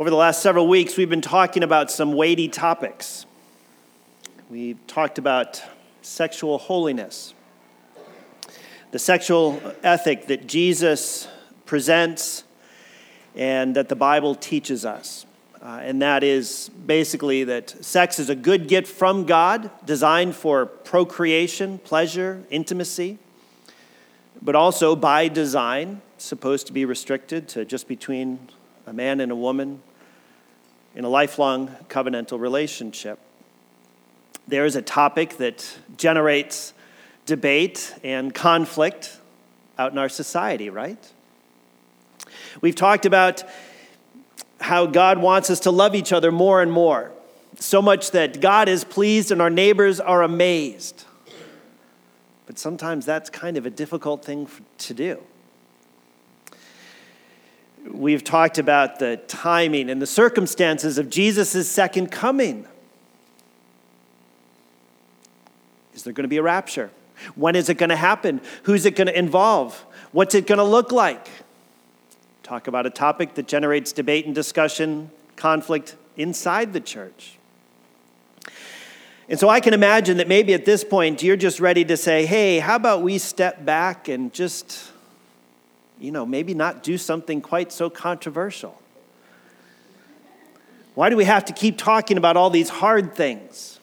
Over the last several weeks, we've been talking about some weighty topics. We've talked about sexual holiness, the sexual ethic that Jesus presents and that the Bible teaches us. Uh, and that is basically that sex is a good gift from God, designed for procreation, pleasure, intimacy, but also by design, supposed to be restricted to just between a man and a woman in a lifelong covenantal relationship. There is a topic that generates debate and conflict out in our society, right? We've talked about how God wants us to love each other more and more, so much that God is pleased and our neighbors are amazed. But sometimes that's kind of a difficult thing to do. We've talked about the timing and the circumstances of Jesus' second coming. Is there going to be a rapture? When is it going to happen? Who's it going to involve? What's it going to look like? Talk about a topic that generates debate and discussion, conflict inside the church. And so I can imagine that maybe at this point you're just ready to say, hey, how about we step back and just you know, maybe not do something quite so controversial? Why do we have to keep talking about all these hard things?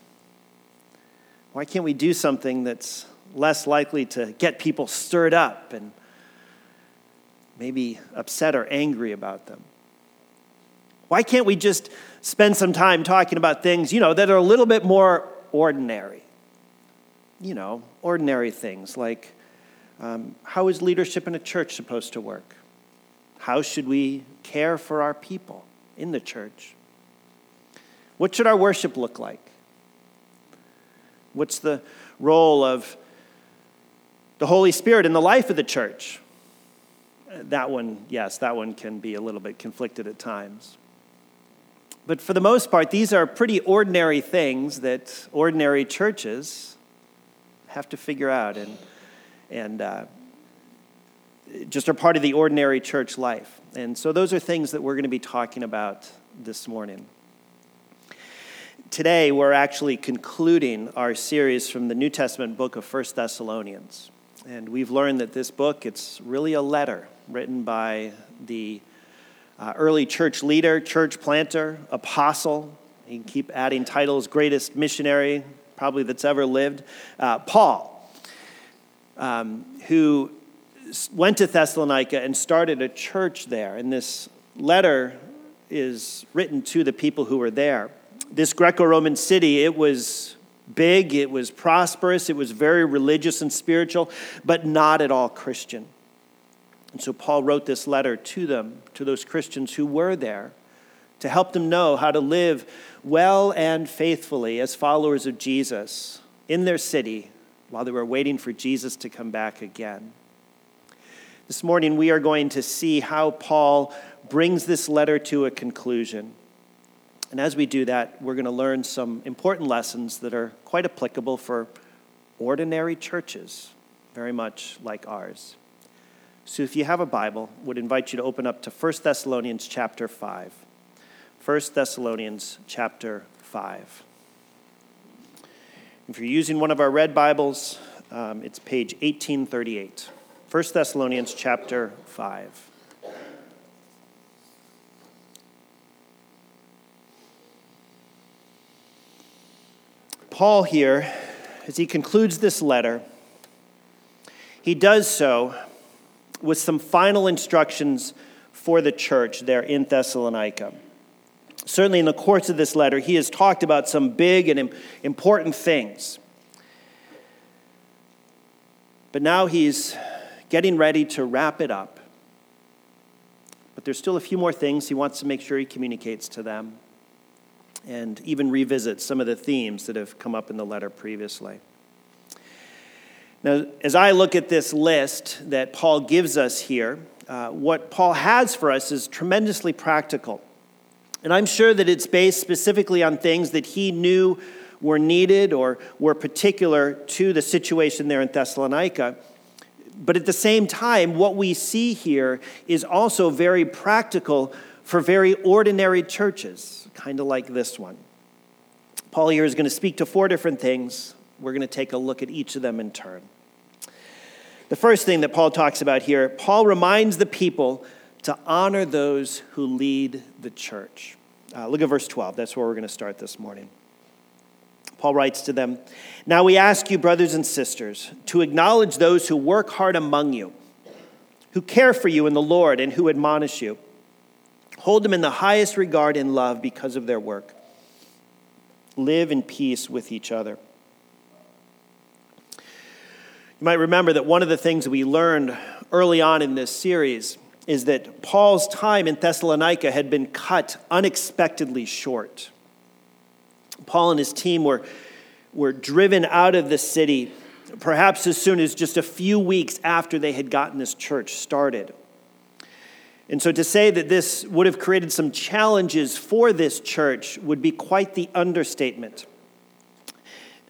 Why can't we do something that's less likely to get people stirred up and maybe upset or angry about them? Why can't we just spend some time talking about things, you know, that are a little bit more ordinary? You know, ordinary things like um, how is leadership in a church supposed to work? How should we care for our people in the church? What should our worship look like? What's the role of the Holy Spirit in the life of the church? That one, yes, that one can be a little bit conflicted at times. But for the most part, these are pretty ordinary things that ordinary churches have to figure out. And and uh, just are part of the ordinary church life. And so those are things that we're going to be talking about this morning. Today, we're actually concluding our series from the New Testament book of First Thessalonians. And we've learned that this book, it's really a letter written by the uh, early church leader, church planter, apostle. You can keep adding titles, greatest missionary probably that's ever lived, uh, Paul um, who went to Thessalonica and started a church there. And this letter is written to the people who were there. This Greco Roman city, it was big, it was prosperous, it was very religious and spiritual, but not at all Christian. And so Paul wrote this letter to them, to those Christians who were there, to help them know how to live well and faithfully as followers of Jesus in their city while they were waiting for Jesus to come back again. This morning, we are going to see how Paul brings this letter to a conclusion. And as we do that, we're going to learn some important lessons that are quite applicable for ordinary churches, very much like ours. So if you have a Bible, would invite you to open up to 1 Thessalonians chapter 5. 1 Thessalonians chapter 5. If you're using one of our red Bibles, um, it's page 1838. 1 Thessalonians chapter 5. Paul here, as he concludes this letter, he does so with some final instructions for the church there in Thessalonica certainly in the course of this letter, he has talked about some big and important things. But now he's getting ready to wrap it up. But there's still a few more things he wants to make sure he communicates to them and even revisit some of the themes that have come up in the letter previously. Now, as I look at this list that Paul gives us here, uh, what Paul has for us is tremendously practical. And I'm sure that it's based specifically on things that he knew were needed or were particular to the situation there in Thessalonica. But at the same time, what we see here is also very practical for very ordinary churches, kind of like this one. Paul here is going to speak to four different things. We're going to take a look at each of them in turn. The first thing that Paul talks about here, Paul reminds the people to honor those who lead the church. Uh, look at verse 12. That's where we're going to start this morning. Paul writes to them Now we ask you, brothers and sisters, to acknowledge those who work hard among you, who care for you in the Lord, and who admonish you. Hold them in the highest regard and love because of their work. Live in peace with each other. You might remember that one of the things we learned early on in this series is that Paul's time in Thessalonica had been cut unexpectedly short. Paul and his team were, were driven out of the city, perhaps as soon as just a few weeks after they had gotten this church started. And so to say that this would have created some challenges for this church would be quite the understatement.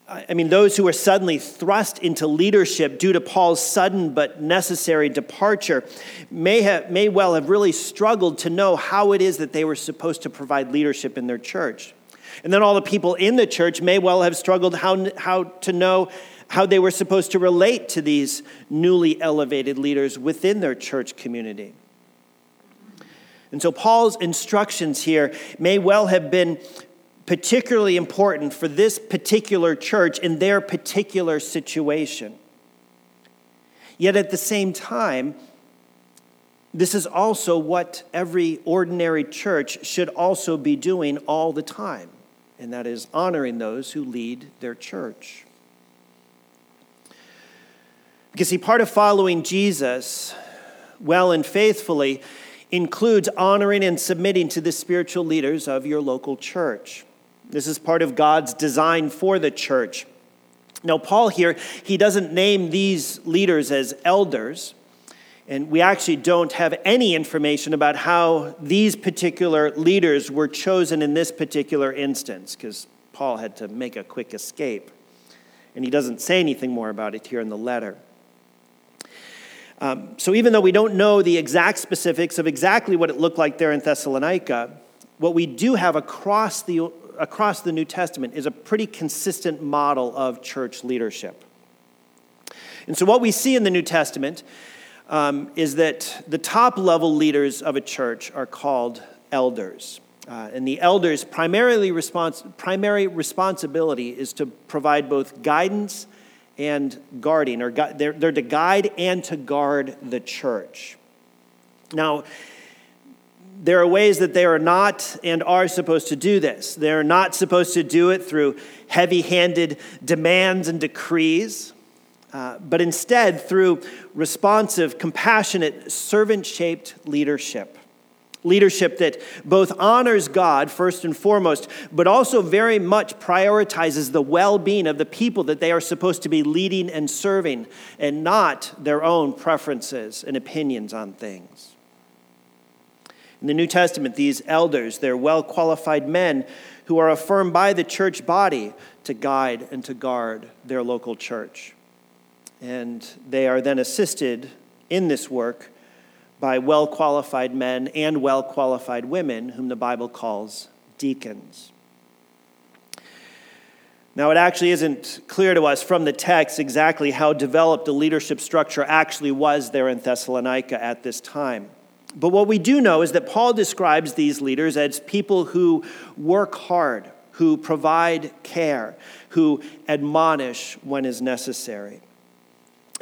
I mean, those who were suddenly thrust into leadership due to Paul's sudden but necessary departure may, have, may well have really struggled to know how it is that they were supposed to provide leadership in their church. And then all the people in the church may well have struggled how, how to know how they were supposed to relate to these newly elevated leaders within their church community. And so Paul's instructions here may well have been particularly important for this particular church in their particular situation. Yet at the same time, this is also what every ordinary church should also be doing all the time, and that is honoring those who lead their church. Because, see, part of following Jesus well and faithfully includes honoring and submitting to the spiritual leaders of your local church. This is part of God's design for the church. Now, Paul here, he doesn't name these leaders as elders, and we actually don't have any information about how these particular leaders were chosen in this particular instance, because Paul had to make a quick escape. And he doesn't say anything more about it here in the letter. Um, so, even though we don't know the exact specifics of exactly what it looked like there in Thessalonica, what we do have across the across the New Testament is a pretty consistent model of church leadership. And so, what we see in the New Testament um, is that the top level leaders of a church are called elders. Uh, and the elders' primarily respons- primary responsibility is to provide both guidance and guarding, or gu- they're, they're to guide and to guard the church. Now, there are ways that they are not and are supposed to do this. They're not supposed to do it through heavy handed demands and decrees, uh, but instead through responsive, compassionate, servant shaped leadership. Leadership that both honors God first and foremost, but also very much prioritizes the well being of the people that they are supposed to be leading and serving, and not their own preferences and opinions on things. In the New Testament, these elders, they're well qualified men who are affirmed by the church body to guide and to guard their local church. And they are then assisted in this work by well qualified men and well qualified women, whom the Bible calls deacons. Now, it actually isn't clear to us from the text exactly how developed the leadership structure actually was there in Thessalonica at this time. But what we do know is that Paul describes these leaders as people who work hard, who provide care, who admonish when is necessary.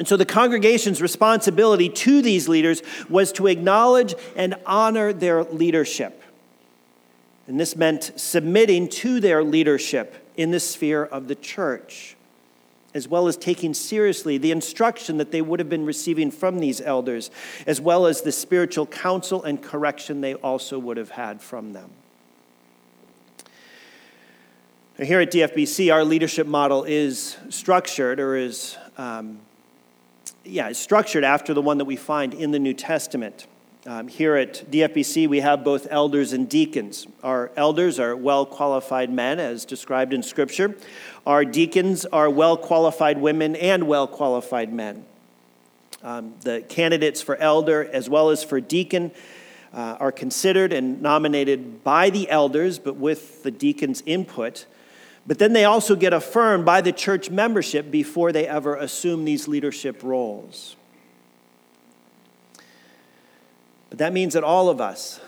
And so the congregation's responsibility to these leaders was to acknowledge and honor their leadership. And this meant submitting to their leadership in the sphere of the church as well as taking seriously the instruction that they would have been receiving from these elders, as well as the spiritual counsel and correction they also would have had from them. Now, here at DFBC, our leadership model is structured, or is, um, yeah, structured after the one that we find in the New Testament. Um, here at DFBC, we have both elders and deacons. Our elders are well qualified men, as described in Scripture. Our deacons are well qualified women and well qualified men. Um, the candidates for elder as well as for deacon uh, are considered and nominated by the elders, but with the deacon's input. But then they also get affirmed by the church membership before they ever assume these leadership roles. But that means that all of us,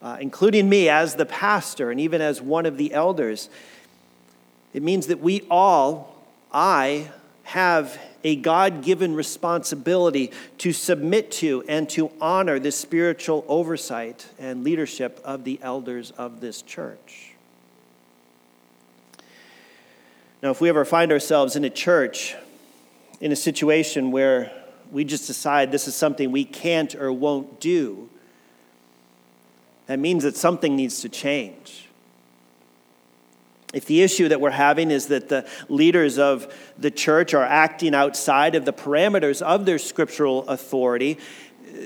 uh, including me as the pastor and even as one of the elders, it means that we all, I, have a God given responsibility to submit to and to honor the spiritual oversight and leadership of the elders of this church. Now, if we ever find ourselves in a church in a situation where we just decide this is something we can't or won't do, that means that something needs to change. If the issue that we're having is that the leaders of the church are acting outside of the parameters of their scriptural authority,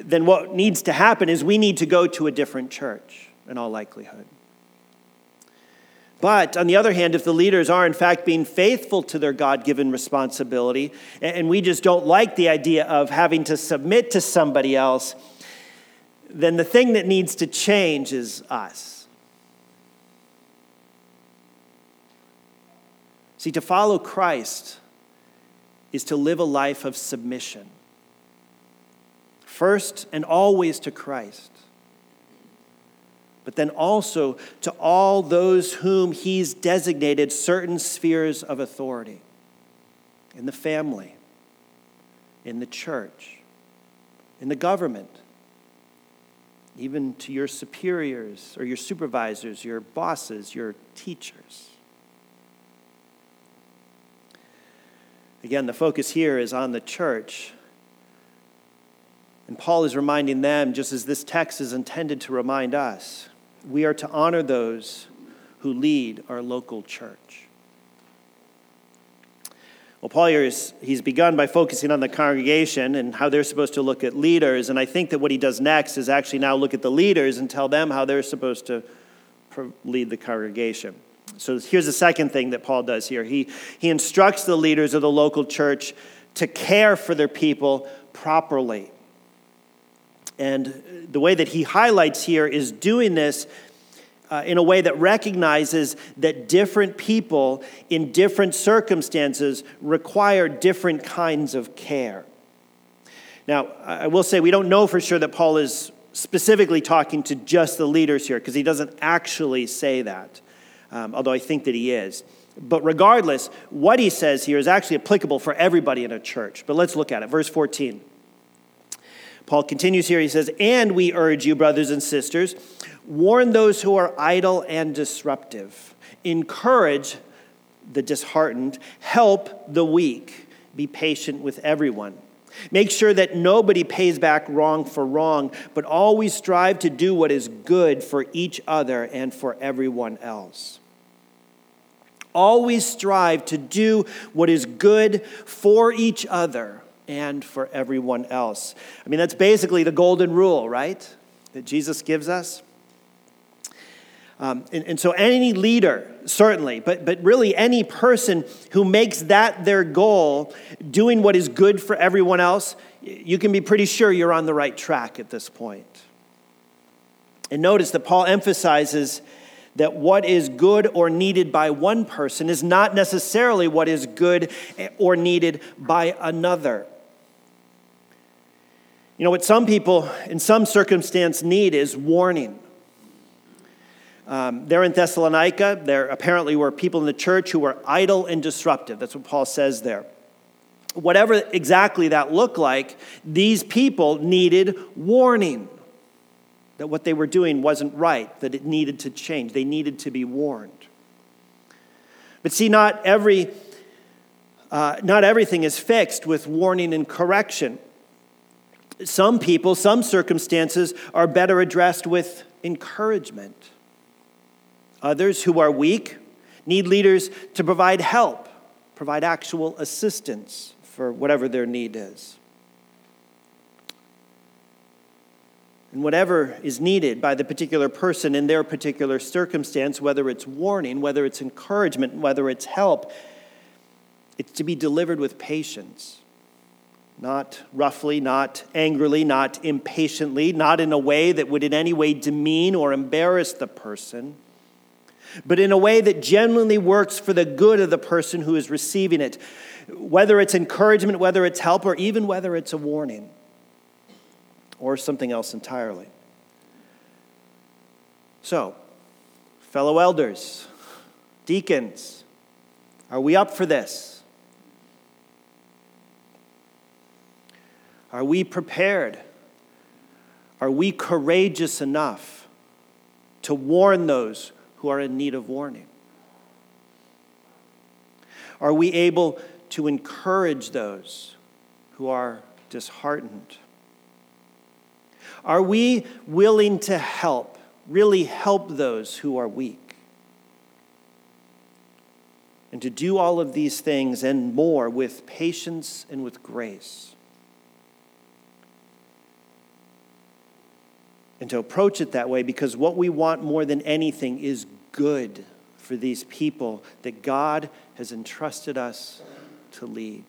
then what needs to happen is we need to go to a different church, in all likelihood. But on the other hand, if the leaders are in fact being faithful to their God given responsibility, and we just don't like the idea of having to submit to somebody else, then the thing that needs to change is us. See, to follow Christ is to live a life of submission. First and always to Christ, but then also to all those whom He's designated certain spheres of authority in the family, in the church, in the government, even to your superiors or your supervisors, your bosses, your teachers. Again, the focus here is on the church. And Paul is reminding them, just as this text is intended to remind us, we are to honor those who lead our local church. Well, Paul here is, he's begun by focusing on the congregation and how they're supposed to look at leaders. And I think that what he does next is actually now look at the leaders and tell them how they're supposed to lead the congregation. So here's the second thing that Paul does here he, he instructs the leaders of the local church to care for their people properly. And the way that he highlights here is doing this uh, in a way that recognizes that different people in different circumstances require different kinds of care. Now, I will say we don't know for sure that Paul is specifically talking to just the leaders here because he doesn't actually say that um, although I think that he is. But regardless, what he says here is actually applicable for everybody in a church. But let's look at it. Verse 14. Paul continues here. He says, And we urge you, brothers and sisters, warn those who are idle and disruptive, encourage the disheartened, help the weak, be patient with everyone. Make sure that nobody pays back wrong for wrong, but always strive to do what is good for each other and for everyone else. Always strive to do what is good for each other and for everyone else. I mean, that's basically the golden rule, right? That Jesus gives us. Um, and, and, so, any leader, certainly, but, but really any person who makes that their goal, doing what is good for everyone else, you can be pretty sure you're on the right track at this point. And notice that Paul emphasizes that what is good or needed by one person is not necessarily what is good or needed by another. You know, what some people in some circumstance need is warning um, there in Thessalonica, there apparently were people in the church who were idle and disruptive. That's what Paul says there. Whatever exactly that looked like, these people needed warning that what they were doing wasn't right, that it needed to change. They needed to be warned. But see, not every uh, not everything is fixed with warning and correction. Some people, some circumstances are better addressed with encouragement. Others who are weak need leaders to provide help, provide actual assistance for whatever their need is. And whatever is needed by the particular person in their particular circumstance, whether it's warning, whether it's encouragement, whether it's help, it's to be delivered with patience, not roughly, not angrily, not impatiently, not in a way that would in any way demean or embarrass the person, but in a way that genuinely works for the good of the person who is receiving it, whether it's encouragement, whether it's help, or even whether it's a warning or something else entirely. So, fellow elders, deacons, are we up for this? Are we prepared? Are we courageous enough to warn those who are in need of warning? Are we able to encourage those who are disheartened? Are we willing to help, really help those who are weak? And to do all of these things and more with patience and with grace. And to approach it that way because what we want more than anything is good for these people that God has entrusted us to lead.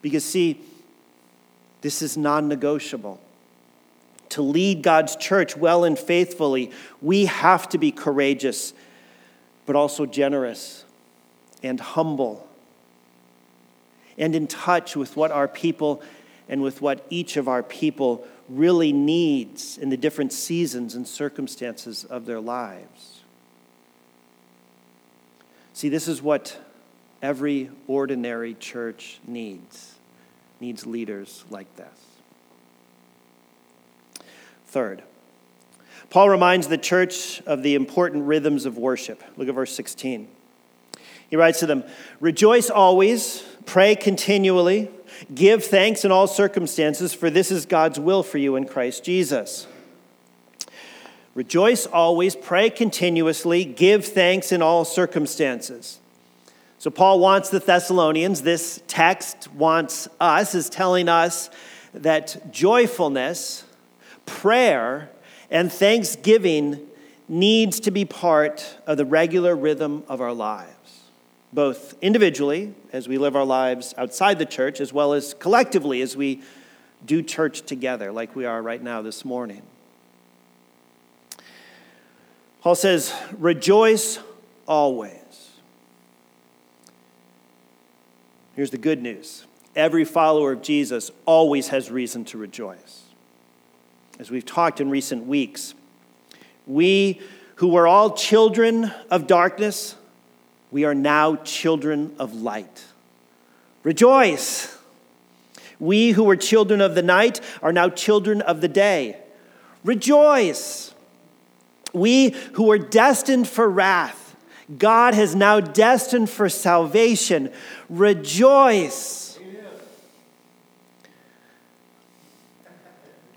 Because, see, this is non negotiable. To lead God's church well and faithfully, we have to be courageous, but also generous and humble and in touch with what our people and with what each of our people really needs in the different seasons and circumstances of their lives. See, this is what every ordinary church needs needs leaders like this. Third, Paul reminds the church of the important rhythms of worship. Look at verse 16. He writes to them Rejoice always, pray continually. Give thanks in all circumstances, for this is God's will for you in Christ Jesus. Rejoice always, pray continuously, give thanks in all circumstances. So, Paul wants the Thessalonians, this text wants us, is telling us that joyfulness, prayer, and thanksgiving needs to be part of the regular rhythm of our lives both individually as we live our lives outside the church, as well as collectively as we do church together, like we are right now this morning. Paul says, Rejoice always. Here's the good news every follower of Jesus always has reason to rejoice. As we've talked in recent weeks, we who were all children of darkness, we are now children of light. Rejoice! We who were children of the night are now children of the day. Rejoice! We who were destined for wrath, God has now destined for salvation. Rejoice!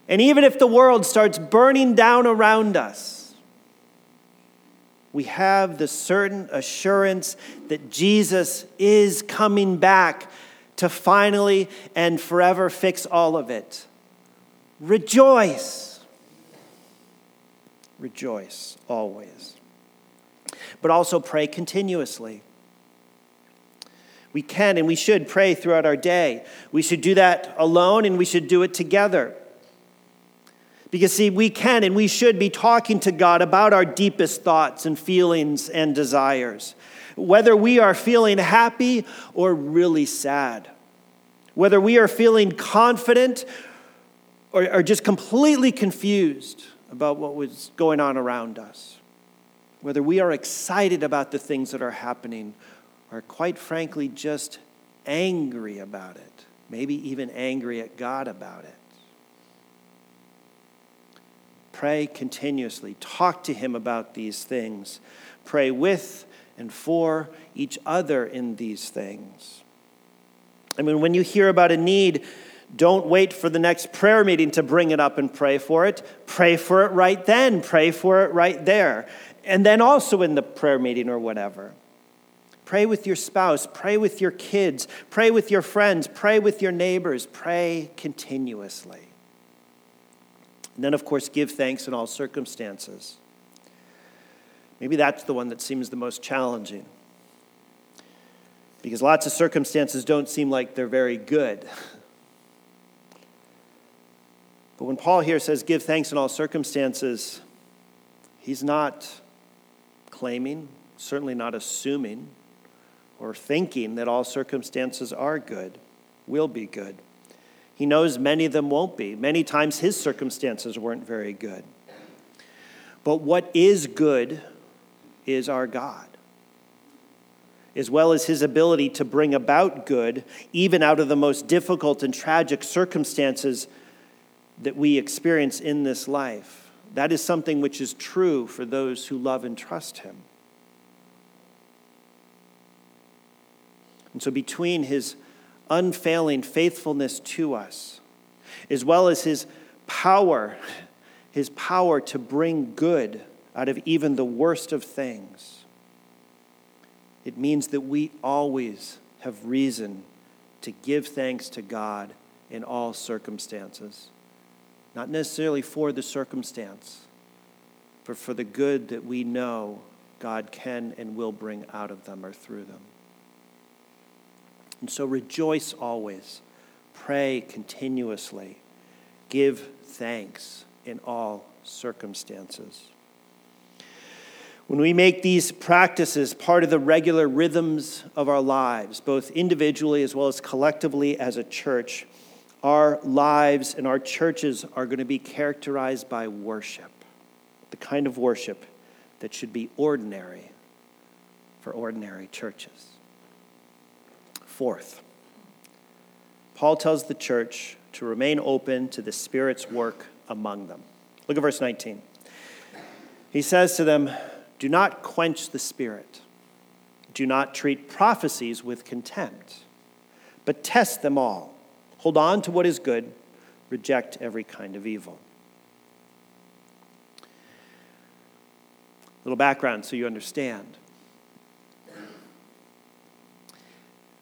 And even if the world starts burning down around us, we have the certain assurance that Jesus is coming back to finally and forever fix all of it. Rejoice. Rejoice always. But also pray continuously. We can and we should pray throughout our day. We should do that alone and we should do it together. Because, see, we can and we should be talking to God about our deepest thoughts and feelings and desires. Whether we are feeling happy or really sad. Whether we are feeling confident or, or just completely confused about what was going on around us. Whether we are excited about the things that are happening or, quite frankly, just angry about it. Maybe even angry at God about it. Pray continuously. Talk to Him about these things. Pray with and for each other in these things. I mean, when you hear about a need, don't wait for the next prayer meeting to bring it up and pray for it. Pray for it right then. Pray for it right there. And then also in the prayer meeting or whatever. Pray with your spouse. Pray with your kids. Pray with your friends. Pray with your neighbors. Pray continuously. And then, of course, give thanks in all circumstances. Maybe that's the one that seems the most challenging. because lots of circumstances don't seem like they're very good. But when Paul here says, give thanks in all circumstances, he's not claiming, certainly not assuming, or thinking that all circumstances are good, will be good. He knows many of them won't be. Many times his circumstances weren't very good. But what is good is our God, as well as his ability to bring about good, even out of the most difficult and tragic circumstances that we experience in this life. That is something which is true for those who love and trust Him. And so, between His unfailing faithfulness to us, as well as His power, His power to bring good out of even the worst of things, it means that we always have reason to give thanks to God in all circumstances not necessarily for the circumstance, but for the good that we know God can and will bring out of them or through them. And so rejoice always, pray continuously, give thanks in all circumstances. When we make these practices part of the regular rhythms of our lives, both individually as well as collectively as a church, our lives and our churches are going to be characterized by worship, the kind of worship that should be ordinary for ordinary churches. Fourth, Paul tells the church to remain open to the Spirit's work among them. Look at verse 19. He says to them, Do not quench the Spirit, do not treat prophecies with contempt, but test them all Hold on to what is good, reject every kind of evil. A little background so you understand.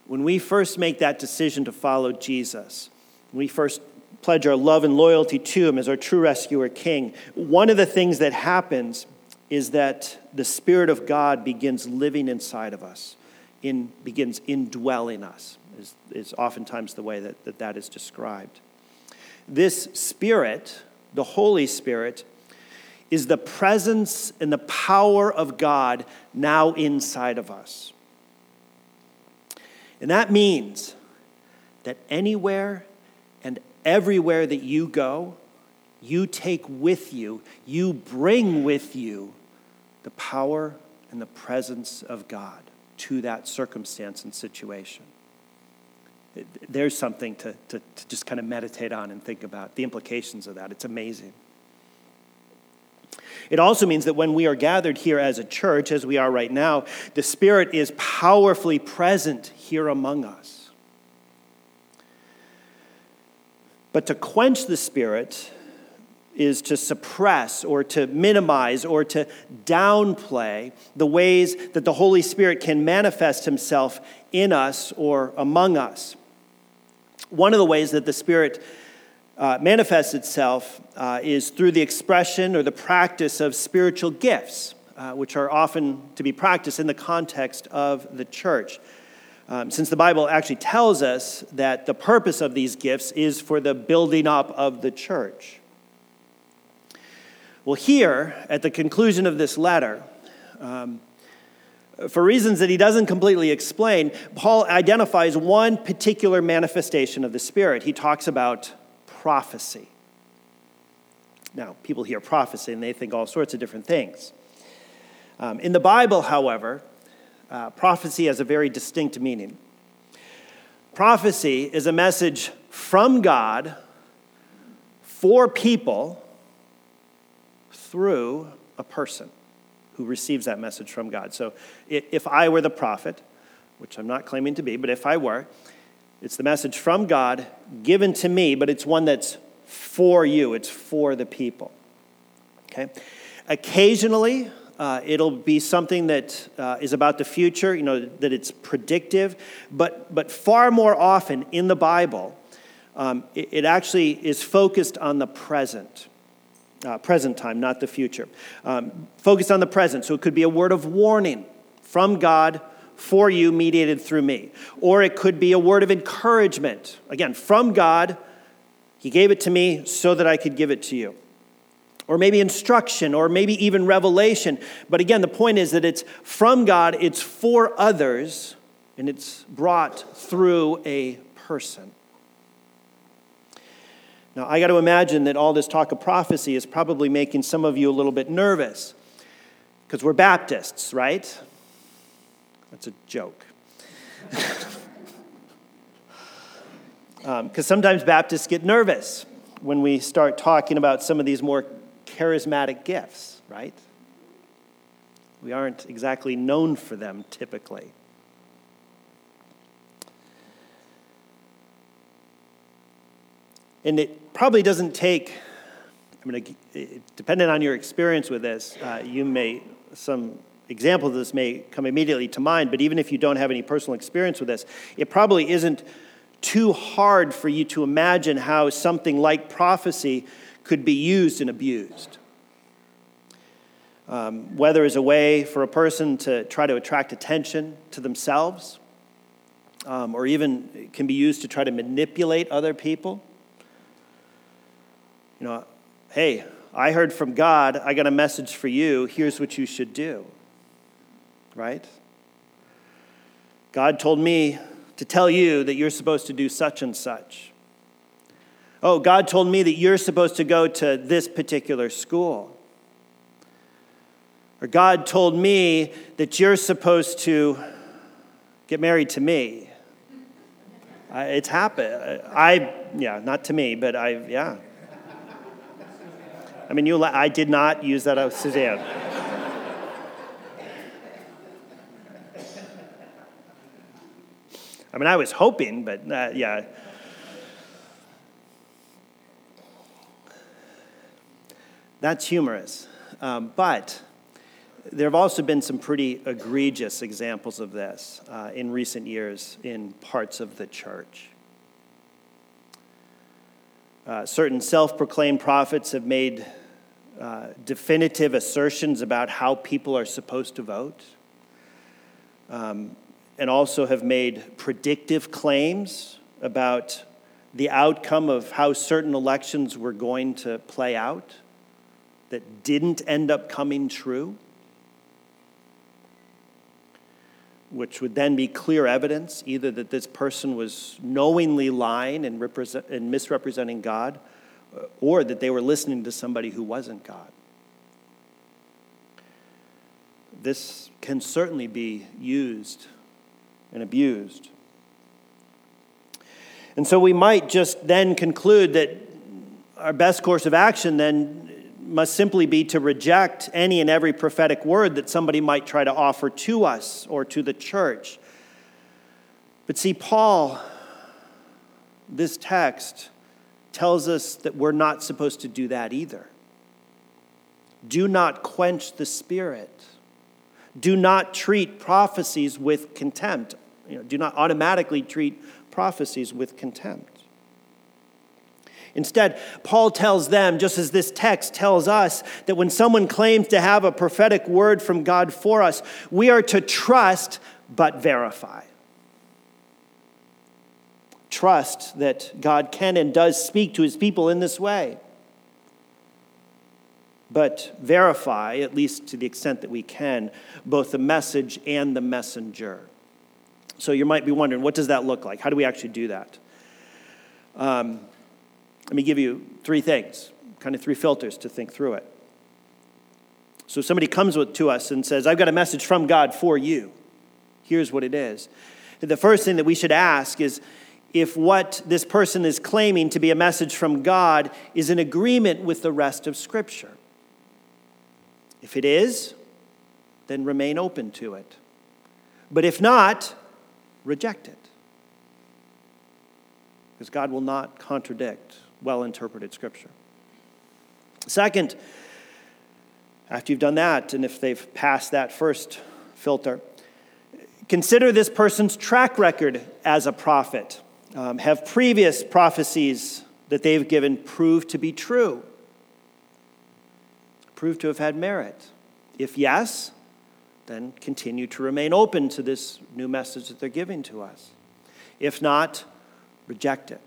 When we first make that decision to follow Jesus, we first pledge our love and loyalty to Him as our true rescuer king, one of the things that happens is that the Spirit of God begins living inside of us, in, begins indwelling us is, is oftentimes the way that, that that is described. This Spirit, the Holy Spirit, is the presence and the power of God now inside of us. And that means that anywhere and everywhere that you go, you take with you, you bring with you the power and the presence of God to that circumstance and situation there's something to, to, to just kind of meditate on and think about the implications of that. It's amazing. It also means that when we are gathered here as a church, as we are right now, the Spirit is powerfully present here among us. But to quench the Spirit is to suppress or to minimize or to downplay the ways that the Holy Spirit can manifest Himself in us or among us. One of the ways that the Spirit uh, manifests itself uh, is through the expression or the practice of spiritual gifts, uh, which are often to be practiced in the context of the church. Um, since the Bible actually tells us that the purpose of these gifts is for the building up of the church. Well, here, at the conclusion of this letter, um, for reasons that he doesn't completely explain, Paul identifies one particular manifestation of the Spirit. He talks about prophecy. Now, people hear prophecy and they think all sorts of different things. Um, in the Bible, however, uh, prophecy has a very distinct meaning. Prophecy is a message from God for people through a person who receives that message from God. So if I were the prophet, which I'm not claiming to be, but if I were, it's the message from God given to me, but it's one that's for you, it's for the people. Okay? Occasionally, uh, it'll be something that uh, is about the future, you know, that it's predictive, but, but far more often in the Bible, um, it, it actually is focused on the present uh, present time, not the future. Um, focused on the present, so it could be a word of warning from God for you, mediated through me. Or it could be a word of encouragement, again, from God. He gave it to me so that I could give it to you. Or maybe instruction, or maybe even revelation. But again, the point is that it's from God, it's for others, and it's brought through a person. Now, I got to imagine that all this talk of prophecy is probably making some of you a little bit nervous because we're Baptists, right? That's a joke. Because um, sometimes Baptists get nervous when we start talking about some of these more charismatic gifts, right? We aren't exactly known for them typically. And it probably doesn't take, I mean, depending on your experience with this, uh, you may, some examples of this may come immediately to mind, but even if you don't have any personal experience with this, it probably isn't too hard for you to imagine how something like prophecy could be used and abused. Um, whether as a way for a person to try to attract attention to themselves, um, or even can be used to try to manipulate other people you know, hey, I heard from God, I got a message for you, here's what you should do. Right? God told me to tell you that you're supposed to do such and such. Oh, God told me that you're supposed to go to this particular school. Or God told me that you're supposed to get married to me. it's happened. I, yeah, not to me, but I, yeah. I mean, you, I did not use that Suzanne. I mean, I was hoping, but uh, yeah. That's humorous. Um, but there have also been some pretty egregious examples of this uh, in recent years in parts of the church. Uh, certain self proclaimed prophets have made uh, definitive assertions about how people are supposed to vote, um, and also have made predictive claims about the outcome of how certain elections were going to play out that didn't end up coming true, which would then be clear evidence either that this person was knowingly lying and, represent, and misrepresenting God uh, or that they were listening to somebody who wasn't God. This can certainly be used and abused. And so we might just then conclude that our best course of action then must simply be to reject any and every prophetic word that somebody might try to offer to us or to the church. But see, Paul, this text, tells us that we're not supposed to do that either. Do not quench the spirit. Do not treat prophecies with contempt. You know, do not automatically treat prophecies with contempt. Instead, Paul tells them, just as this text tells us, that when someone claims to have a prophetic word from God for us, we are to trust but verify trust that God can and does speak to his people in this way. But verify, at least to the extent that we can, both the message and the messenger. So you might be wondering, what does that look like? How do we actually do that? Um, let me give you three things, kind of three filters to think through it. So somebody comes with, to us and says, I've got a message from God for you. Here's what it is. The first thing that we should ask is if what this person is claiming to be a message from God is in agreement with the rest of Scripture. If it is, then remain open to it. But if not, reject it. Because God will not contradict well interpreted Scripture. Second, after you've done that, and if they've passed that first filter, consider this person's track record as a prophet um, have previous prophecies that they've given proved to be true? Proved to have had merit? If yes, then continue to remain open to this new message that they're giving to us. If not, reject it.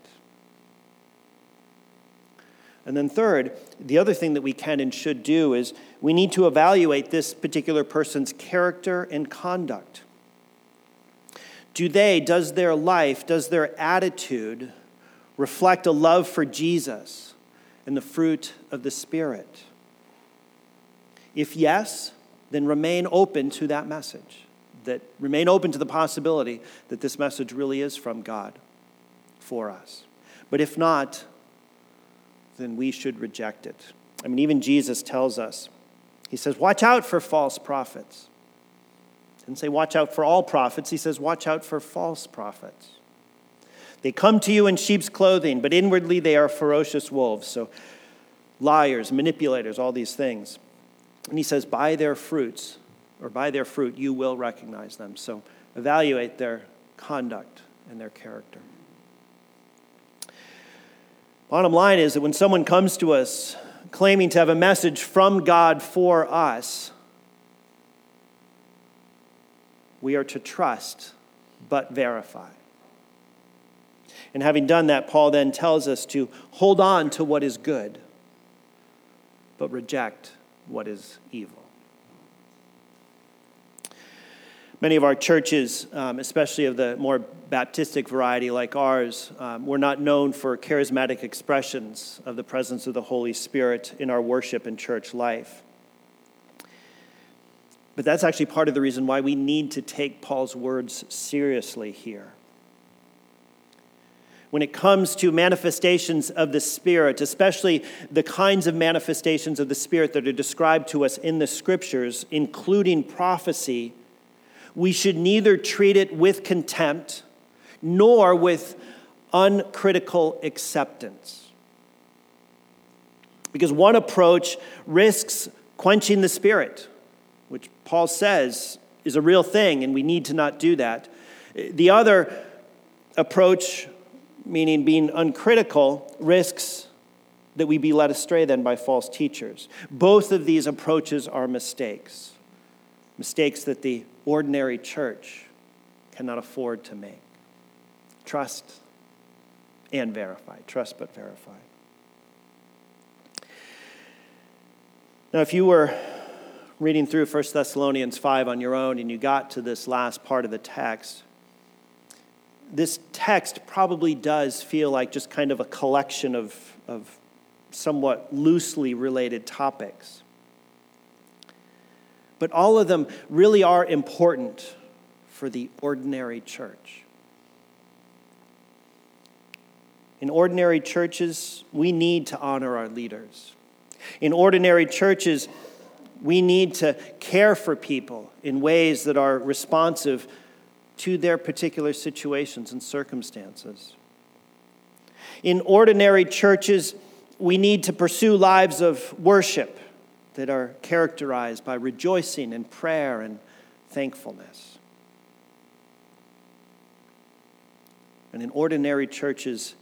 And then, third, the other thing that we can and should do is we need to evaluate this particular person's character and conduct. Do they, does their life, does their attitude reflect a love for Jesus and the fruit of the Spirit? If yes, then remain open to that message. That remain open to the possibility that this message really is from God for us. But if not, then we should reject it. I mean, even Jesus tells us, He says, Watch out for false prophets. He didn't say, Watch out for all prophets. He says, Watch out for false prophets. They come to you in sheep's clothing, but inwardly they are ferocious wolves. So, liars, manipulators, all these things. And he says, By their fruits, or by their fruit, you will recognize them. So, evaluate their conduct and their character. Bottom line is that when someone comes to us claiming to have a message from God for us, we are to trust but verify. And having done that, Paul then tells us to hold on to what is good, but reject what is evil. Many of our churches, um, especially of the more Baptistic variety like ours, um, we're not known for charismatic expressions of the presence of the Holy Spirit in our worship and church life. But that's actually part of the reason why we need to take Paul's words seriously here. When it comes to manifestations of the Spirit, especially the kinds of manifestations of the Spirit that are described to us in the Scriptures, including prophecy, we should neither treat it with contempt nor with uncritical acceptance. Because one approach risks quenching the spirit, which Paul says is a real thing, and we need to not do that. The other approach, meaning being uncritical, risks that we be led astray then by false teachers. Both of these approaches are mistakes, mistakes that the ordinary church cannot afford to make. Trust and verify. Trust but verify. Now, if you were reading through 1 Thessalonians 5 on your own and you got to this last part of the text, this text probably does feel like just kind of a collection of, of somewhat loosely related topics but all of them really are important for the ordinary church. In ordinary churches, we need to honor our leaders. In ordinary churches, we need to care for people in ways that are responsive to their particular situations and circumstances. In ordinary churches, we need to pursue lives of worship that are characterized by rejoicing and prayer and thankfulness. And in ordinary churches,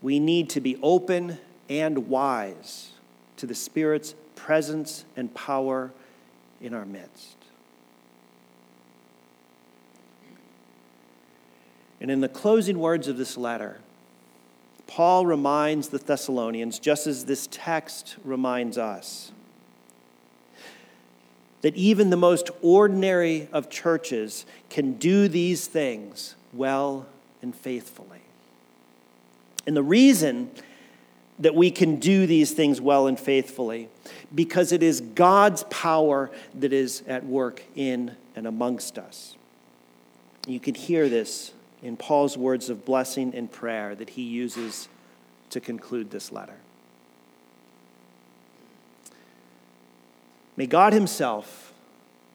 we need to be open and wise to the Spirit's presence and power in our midst. And in the closing words of this letter, Paul reminds the Thessalonians, just as this text reminds us, that even the most ordinary of churches can do these things well and faithfully. And the reason that we can do these things well and faithfully because it is God's power that is at work in and amongst us. You can hear this in Paul's words of blessing and prayer that he uses to conclude this letter. May God Himself,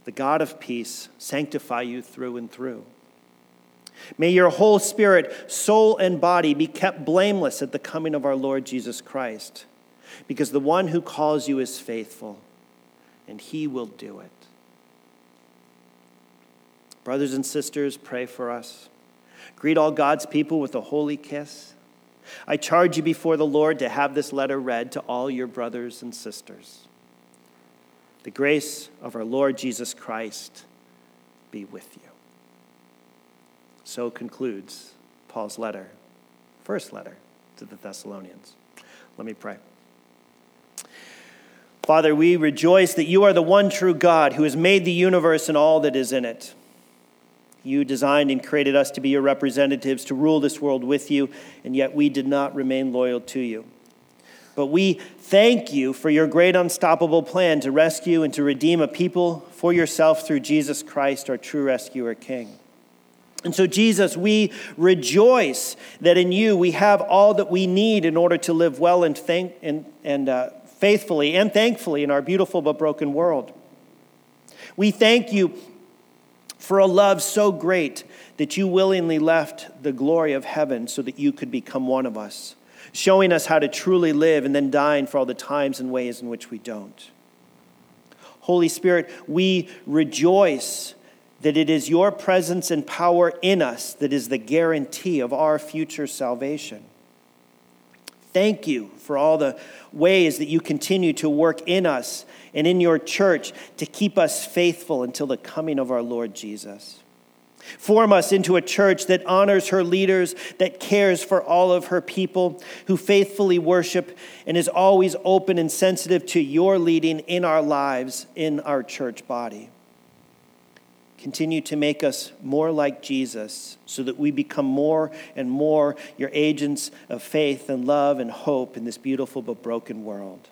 the God of peace, sanctify you through and through. May your whole spirit, soul, and body be kept blameless at the coming of our Lord Jesus Christ, because the one who calls you is faithful, and He will do it. Brothers and sisters, pray for us. Greet all God's people with a holy kiss. I charge you before the Lord to have this letter read to all your brothers and sisters. The grace of our Lord Jesus Christ be with you. So concludes Paul's letter, first letter to the Thessalonians. Let me pray. Father, we rejoice that you are the one true God who has made the universe and all that is in it. You designed and created us to be your representatives, to rule this world with you, and yet we did not remain loyal to you. But we thank you for your great unstoppable plan to rescue and to redeem a people for yourself through Jesus Christ, our true rescuer King. And so, Jesus, we rejoice that in you we have all that we need in order to live well and, thank, and, and uh, faithfully and thankfully in our beautiful but broken world. We thank you for a love so great that you willingly left the glory of heaven so that you could become one of us, showing us how to truly live and then dying for all the times and ways in which we don't. Holy Spirit, we rejoice that it is your presence and power in us that is the guarantee of our future salvation. Thank you for all the ways that you continue to work in us and in your church to keep us faithful until the coming of our Lord Jesus. Form us into a church that honors her leaders, that cares for all of her people, who faithfully worship and is always open and sensitive to your leading in our lives, in our church body. Continue to make us more like Jesus so that we become more and more your agents of faith and love and hope in this beautiful but broken world.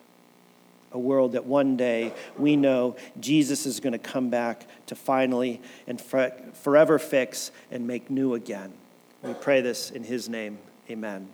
A world that one day we know Jesus is going to come back to finally and forever fix and make new again. We pray this in his name. Amen.